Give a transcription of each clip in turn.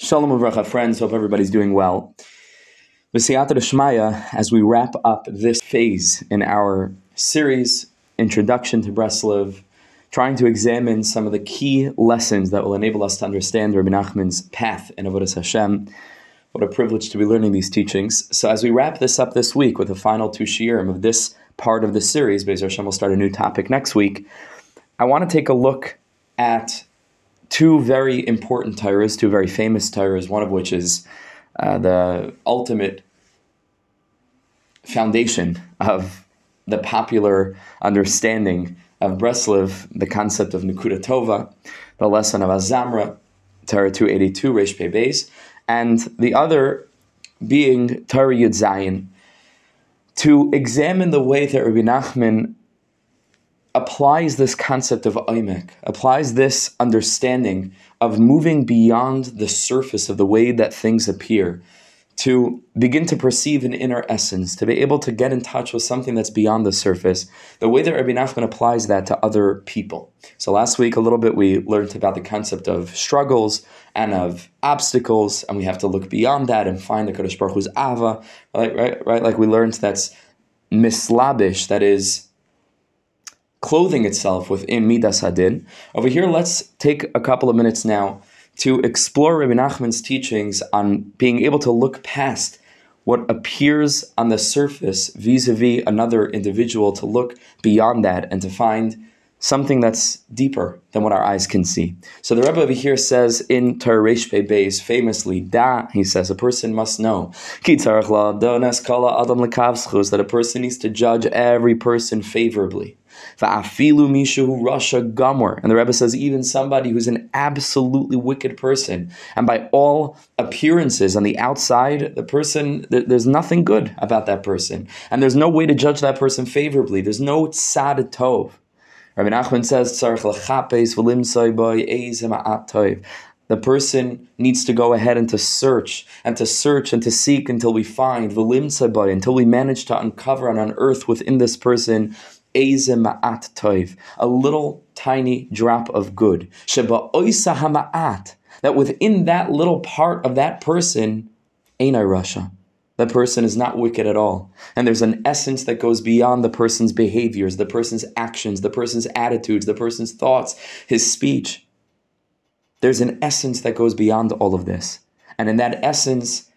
Shalom Uvracha, friends. Hope everybody's doing well. V'siyata Shmaya, as we wrap up this phase in our series, Introduction to Breslov, trying to examine some of the key lessons that will enable us to understand Rabbi Nachman's path in Avodah Hashem. What a privilege to be learning these teachings. So, as we wrap this up this week with the final two shiurim of this part of the series, Bezer Hashem will start a new topic next week. I want to take a look at two very important Torahs, two very famous Torahs, one of which is uh, the ultimate foundation of the popular understanding of Breslov, the concept of Nikuda Tova, the lesson of Azamra, Torah 282, Reish Pei Beis, and the other being Torah Yud Zayin, to examine the way that Rabbi Nachman applies this concept of oimek, applies this understanding of moving beyond the surface of the way that things appear, to begin to perceive an inner essence, to be able to get in touch with something that's beyond the surface, the way that Rabbi Nachman applies that to other people. So last week, a little bit, we learned about the concept of struggles and of obstacles, and we have to look beyond that and find the Kadosh Baruch Hu's Ava, right, right, right? Like we learned that's mislabish, that is clothing itself within Midas Hadin. Over here, let's take a couple of minutes now to explore Rabbi Nachman's teachings on being able to look past what appears on the surface vis-a-vis another individual, to look beyond that and to find something that's deeper than what our eyes can see. So the Rebbe over here says in Pei Beis, famously, Da, he says, a person must know that a person needs to judge every person favorably. Va'afilu mishu rasha gamor. And the Rebbe says, even somebody who's an absolutely wicked person, and by all appearances on the outside, the person, there's nothing good about that person. And there's no way to judge that person favorably. There's no tzad tov. Rabbi Nachman says, the person needs to go ahead and to search and to search and to seek until we find until we manage to uncover and unearth within this person ma'at toiv, a little tiny drop of good. Sheba oisa hama'at, that within that little part of that person, ain't I rasha. That person is not wicked at all. And there's an essence that goes beyond the person's behaviors, the person's actions, the person's attitudes, the person's thoughts, his speech. There's an essence that goes beyond all of this. And in that essence,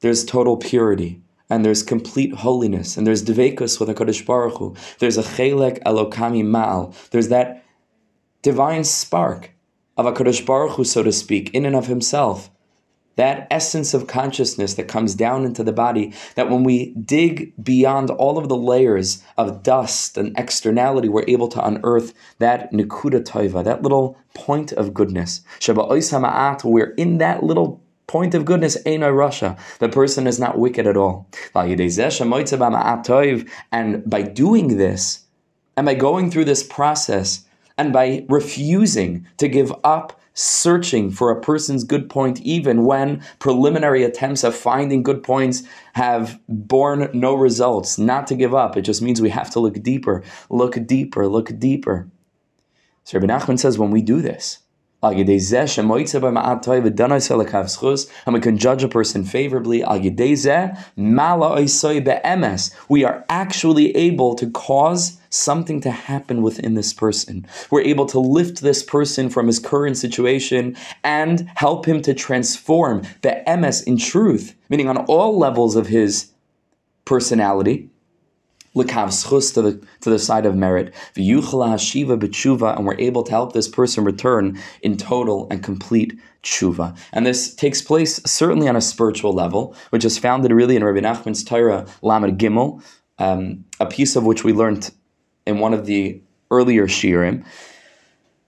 there's total purity and there's complete holiness, and there's dvekus with HaKadosh Baruch Hu. There's a chelek elokami ma'al. There's that divine spark of HaKadosh Baruch Hu, so to speak, in and of himself. That essence of consciousness that comes down into the body, that when we dig beyond all of the layers of dust and externality, we're able to unearth that nikuda toiva, that little point of goodness. Shaba ois we're in that little point of goodness, Eina rasha. The person is not wicked at all. And by doing this, and by going through this process, and by refusing to give up searching for a person's good point, even when preliminary attempts of finding good points have borne no results, not to give up. It just means we have to look deeper, look deeper, look deeper. So Rabbi Nachman says when we do this, and we can judge a person favorably. We are actually able to cause something to happen within this person. We're able to lift this person from his current situation and help him to transform the emes in truth, meaning on all levels of his personality lekav to the to the side of merit. V'yuchala hashiva b'tshuva, and we're able to help this person return in total and complete tshuva. And this takes place certainly on a spiritual level, which is founded really in Rabbi Nachman's Torah Lamed Gimel, um, a piece of which we learned in one of the earlier shiurim.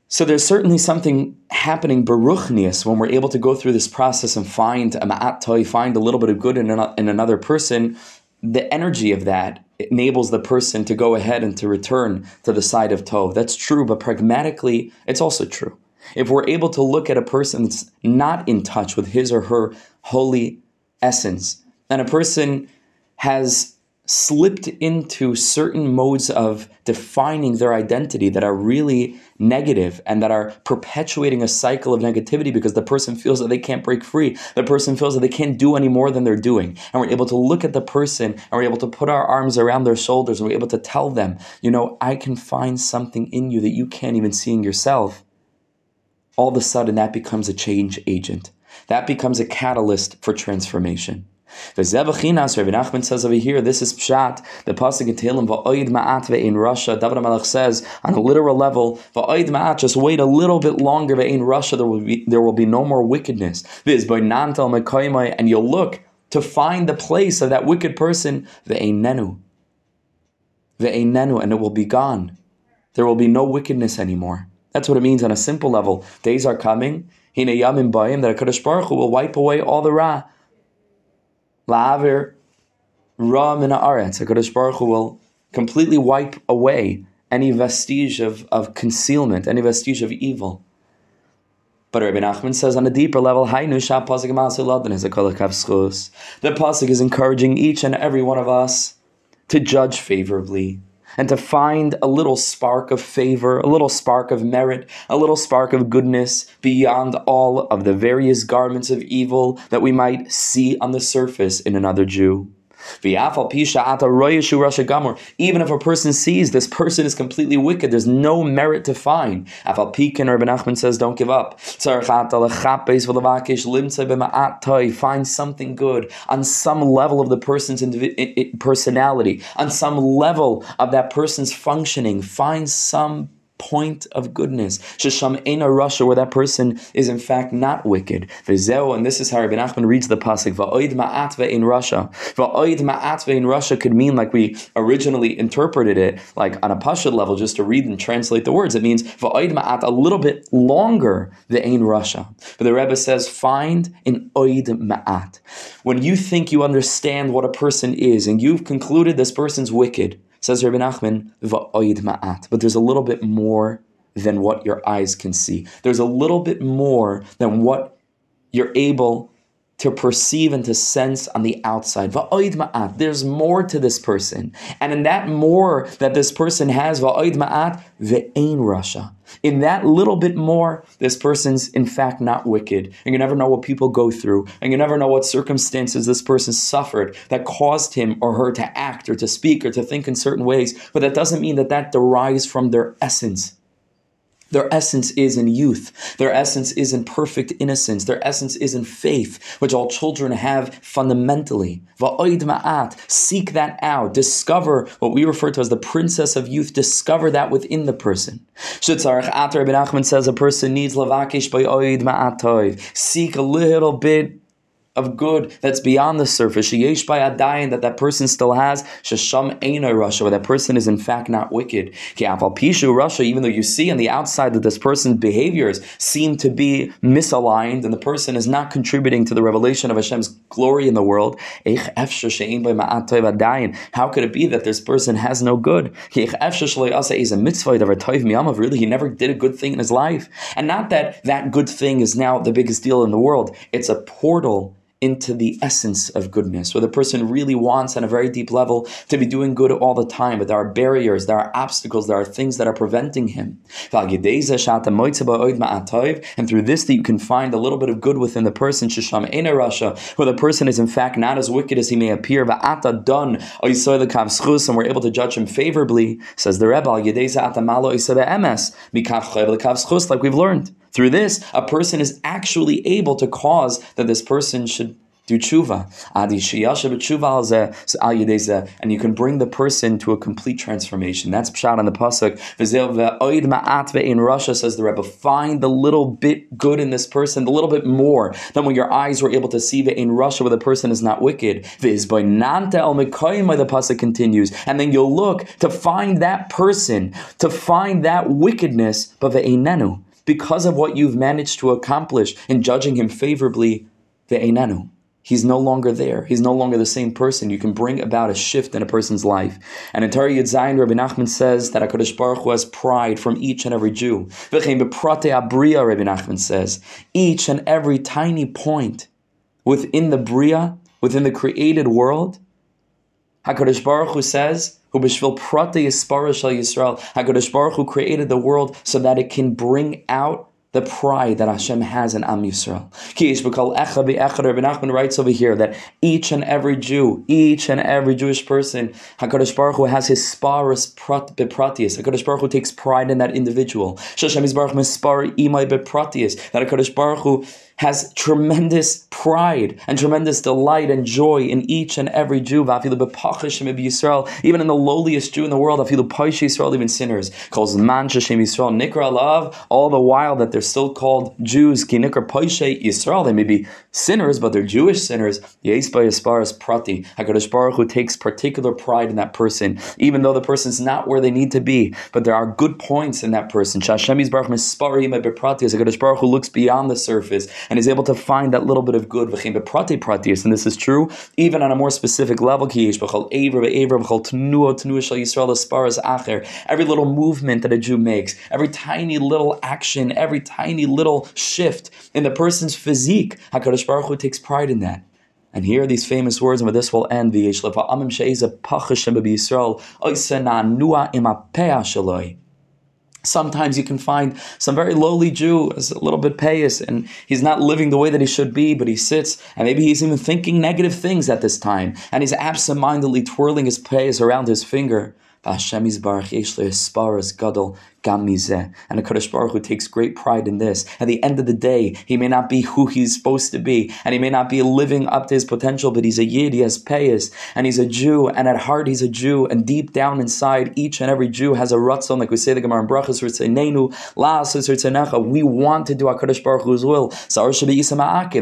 So there's certainly something happening baruchnius when we're able to go through this process and find a ma'at find a little bit of good in, in another person. The energy of that enables the person to go ahead and to return to the side of Tov. That's true, but pragmatically, it's also true. If we're able to look at a person that's not in touch with his or her holy essence, and a person has slipped into certain modes of defining their identity that are really negative and that are perpetuating a cycle of negativity because the person feels that they can't break free. The person feels that they can't do any more than they're doing. And we're able to look at the person and we're able to put our arms around their shoulders and we're able to tell them, you know, I can find something in you that you can't even see in yourself. All of a sudden, that becomes a change agent. That becomes a catalyst for transformation. The Zevachinas, Rabbi Nachman says over here, this is Pshat, the Pasuk in Tehillim, Va'oid Ma'at in rasha. David HaMelech says, on a literal level, Va'oid Ma'at, just wait a little bit longer, in rasha, there will be, there will be no more wickedness. This, by Nantal Mekoimai, and you'll look to find the place of that wicked person, Ve'einenu. Ve'einenu, and it will be gone. There will be no wickedness anymore. That's what it means on a simple level. Days are coming, Hine Yamim Bayim, that a HaKadosh Baruch Hu will wipe away all the Ra La'avir Ra min ha'aretz. HaKadosh Baruch Hu will completely wipe away any vestige of, of concealment, any vestige of evil. But Rabbi Nachman says on a deeper level, the pasuk is encouraging each and every one of us to judge favorably and to find a little spark of favor, a little spark of merit, a little spark of goodness beyond all of the various garments of evil that we might see on the surface in another Jew. Even if a person sees this person is completely wicked, there's no merit to find. Afal Pikin or Ben Achman says, don't give up. Find something good on some level of the person's personality, on some level of that person's functioning. Find some point of goodness. Shesham a rasha, where that person is in fact not wicked. Vizeo, and this is how Rabbi Nachman reads the pasuk. Va'oid ma'atve in rasha. Va'oid ma'atve in rasha could mean like we originally interpreted it, like on a pasha level, just to read and translate the words. It means va'oid ma'at a little bit longer the in rasha. But the Rebbe says find in oid ma'at. When you think you understand what a person is and you've concluded this person's wicked, Says Rabbi Nachman, va'oid ma'at. But there's a little bit more than what your eyes can see. There's a little bit more than what you're able to perceive and to sense on the outside. There's more to this person. And in that more that this person has, ve'ein rasha. In that little bit more, this person's in fact not wicked. And you never know what people go through. And you never know what circumstances this person suffered that caused him or her to act or to speak or to think in certain ways. But that doesn't mean that that derives from their essence. Their essence is in youth. Their essence is in perfect innocence. Their essence is in faith, which all children have fundamentally. Seek that out. Discover what we refer to as the princess of youth. Discover that within the person. Shitzarach Atar ibn Achman says a person needs lavakish by oid. Seek a little bit of good that's beyond the surface. Sheyesh by adayin that that person still has. Shasham Eina rasha, where that person is in fact not wicked. Ki'afal Pishu rasha, even though you see on the outside that this person's behaviors seem to be misaligned and the person is not contributing to the revelation of Hashem's glory in the world. How could it be that this person has no good? Really, he never did a good thing in his life. And not that that good thing is now the biggest deal in the world. It's a portal into the essence of goodness, where the person really wants on a very deep level to be doing good all the time, but there are barriers, there are obstacles, there are things that are preventing him. And through this that you can find a little bit of good within the person, where the person is in fact not as wicked as he may appear, and we're able to judge him favorably, says the Rebbe, like we've learned. Through this, a person is actually able to cause that this person should do tshuva. And you can bring the person to a complete transformation. That's pshat on the pasuk. in rasha says the Rebbe, find the little bit good in this person, the little bit more than what your eyes were able to see in rasha where the person is not wicked. The pasuk continues, and then you'll look to find that person, to find that wickedness, but ve'enenu because of what you've managed to accomplish in judging him favorably, the Einanu. He's no longer there. He's no longer the same person. You can bring about a shift in a person's life. And in Torah Yud Zayin, Rabbi Nachman says that HaKadosh Baruch Hu has pride from each and every Jew. V'chein beprate abriya, Rabbi Nachman says, each and every tiny point within the bria, within the created world, HaKadosh Baruch Hu says, Prati Yisrael. HaKadosh Baruch created the world so that it can bring out the pride that Hashem has in Am Yisrael. Rabbi Nachman writes over here that each and every Jew, each and every Jewish person, Hakadosh Baruch Hu has his sparas bepratius. Hakadosh Baruch Hu takes pride in that individual. Shashem Baruch mispar imay bepratius. That Hakadosh Baruch Hu has tremendous pride and tremendous delight and joy in each and every Jew. Even in the lowliest Jew in the world, even sinners, calls man Yisrael Nikra love, all the while that they're still called Jews, Yisrael. They may be sinners, but they're Jewish sinners. Yes by Prati. HaKadosh Baruch takes particular pride in that person, even though the person's not where they need to be. But there are good points in that person. Shashem Baruch Mispari Beprati. HaKadosh Baruch looks beyond the surface and is able to find that little bit of good, and this is true even on a more specific level. Every little movement that a Jew makes, every tiny little action, every tiny little shift in the person's physique, HaKadosh Baruch Hu takes pride in that. And here are these famous words, and with this will end. Sometimes you can find some very lowly Jew is a little bit pious and he's not living the way that he should be, but he sits and maybe he's even thinking negative things at this time and he's absent-mindedly twirling his payas around his finger. And the Kadosh Baruch Hu takes great pride in this. At the end of the day, he may not be who he's supposed to be, and he may not be living up to his potential, but he's a Yid, he has payas, and he's a Jew, and at heart he's a Jew, and deep down inside, each and every Jew has a ratzon, like we say the Gemara in Brachas, we want to do HaKadosh Baruch Hu's will.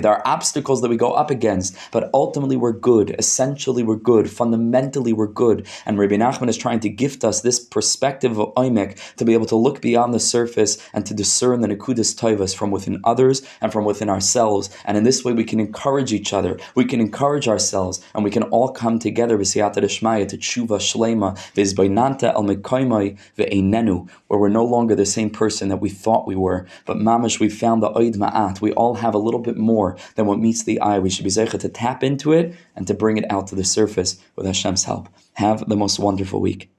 There are obstacles that we go up against, but ultimately we're good. Essentially we're good. Fundamentally we're good. And Rabbi Nachman is trying to gift us this perspective of Oimek to be able to to look beyond the surface and to discern the Nakudas Taivas from within others and from within ourselves. And in this way, we can encourage each other, we can encourage ourselves, and we can all come together with Syatarishmaya to tshuva shlema vizbainanta al ve'einenu, where we're no longer the same person that we thought we were, but mamash, we found the oid ma'at. We all have a little bit more than what meets the eye. We should be zeicha to tap into it and to bring it out to the surface with Hashem's help. Have the most wonderful week.